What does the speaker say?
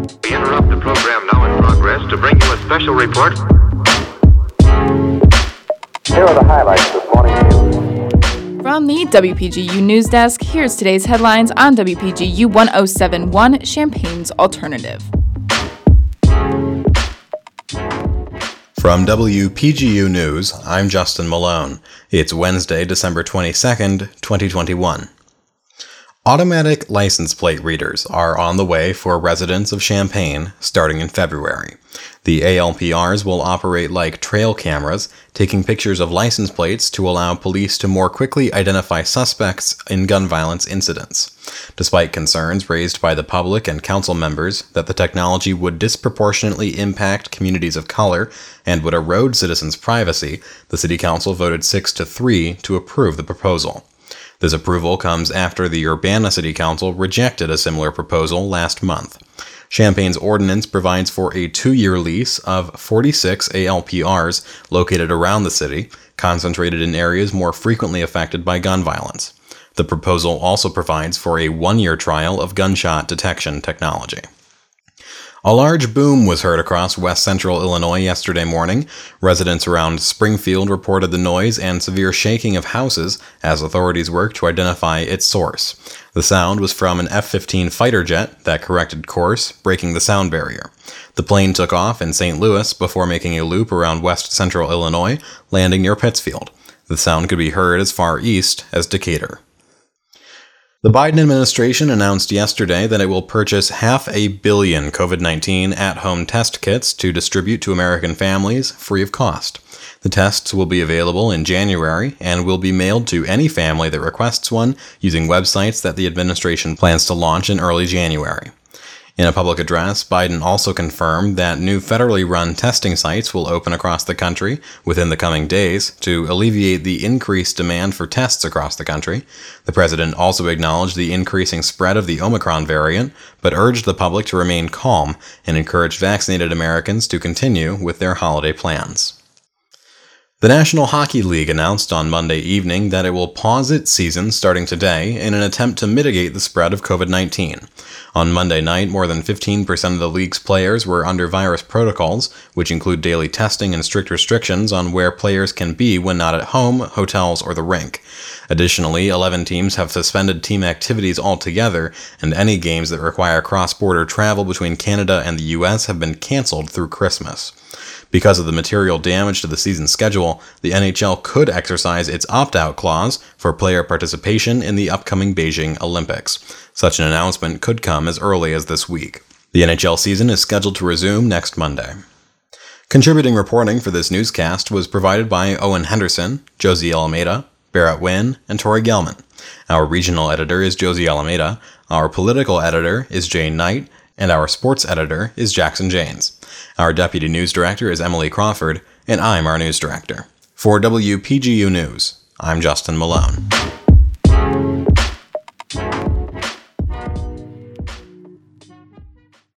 We interrupt the program now in progress to bring you a special report. Here are the highlights this morning's news. From the WPGU News Desk, here's today's headlines on WPGU 1071 Champaign's Alternative. From WPGU News, I'm Justin Malone. It's Wednesday, December 22nd, 2021. Automatic license plate readers are on the way for residents of Champaign starting in February. The ALPRs will operate like trail cameras, taking pictures of license plates to allow police to more quickly identify suspects in gun violence incidents. Despite concerns raised by the public and council members that the technology would disproportionately impact communities of color and would erode citizens' privacy, the City Council voted 6 to 3 to approve the proposal. This approval comes after the Urbana City Council rejected a similar proposal last month. Champaign's ordinance provides for a two year lease of 46 ALPRs located around the city, concentrated in areas more frequently affected by gun violence. The proposal also provides for a one year trial of gunshot detection technology. A large boom was heard across west central Illinois yesterday morning. Residents around Springfield reported the noise and severe shaking of houses as authorities worked to identify its source. The sound was from an F 15 fighter jet that corrected course, breaking the sound barrier. The plane took off in St. Louis before making a loop around west central Illinois, landing near Pittsfield. The sound could be heard as far east as Decatur. The Biden administration announced yesterday that it will purchase half a billion COVID 19 at home test kits to distribute to American families free of cost. The tests will be available in January and will be mailed to any family that requests one using websites that the administration plans to launch in early January. In a public address, Biden also confirmed that new federally run testing sites will open across the country within the coming days to alleviate the increased demand for tests across the country. The president also acknowledged the increasing spread of the Omicron variant, but urged the public to remain calm and encouraged vaccinated Americans to continue with their holiday plans. The National Hockey League announced on Monday evening that it will pause its season starting today in an attempt to mitigate the spread of COVID 19. On Monday night, more than 15% of the league's players were under virus protocols, which include daily testing and strict restrictions on where players can be when not at home, hotels, or the rink. Additionally, 11 teams have suspended team activities altogether, and any games that require cross border travel between Canada and the US have been canceled through Christmas. Because of the material damage to the season schedule, the NHL could exercise its opt out clause for player participation in the upcoming Beijing Olympics. Such an announcement could come as early as this week. The NHL season is scheduled to resume next Monday. Contributing reporting for this newscast was provided by Owen Henderson, Josie Alameda, Barrett Wynn, and Tori Gelman. Our regional editor is Josie Alameda, our political editor is Jane Knight, and our sports editor is Jackson Janes. Our deputy news director is Emily Crawford, and I'm our news director. For WPGU News, I'm Justin Malone.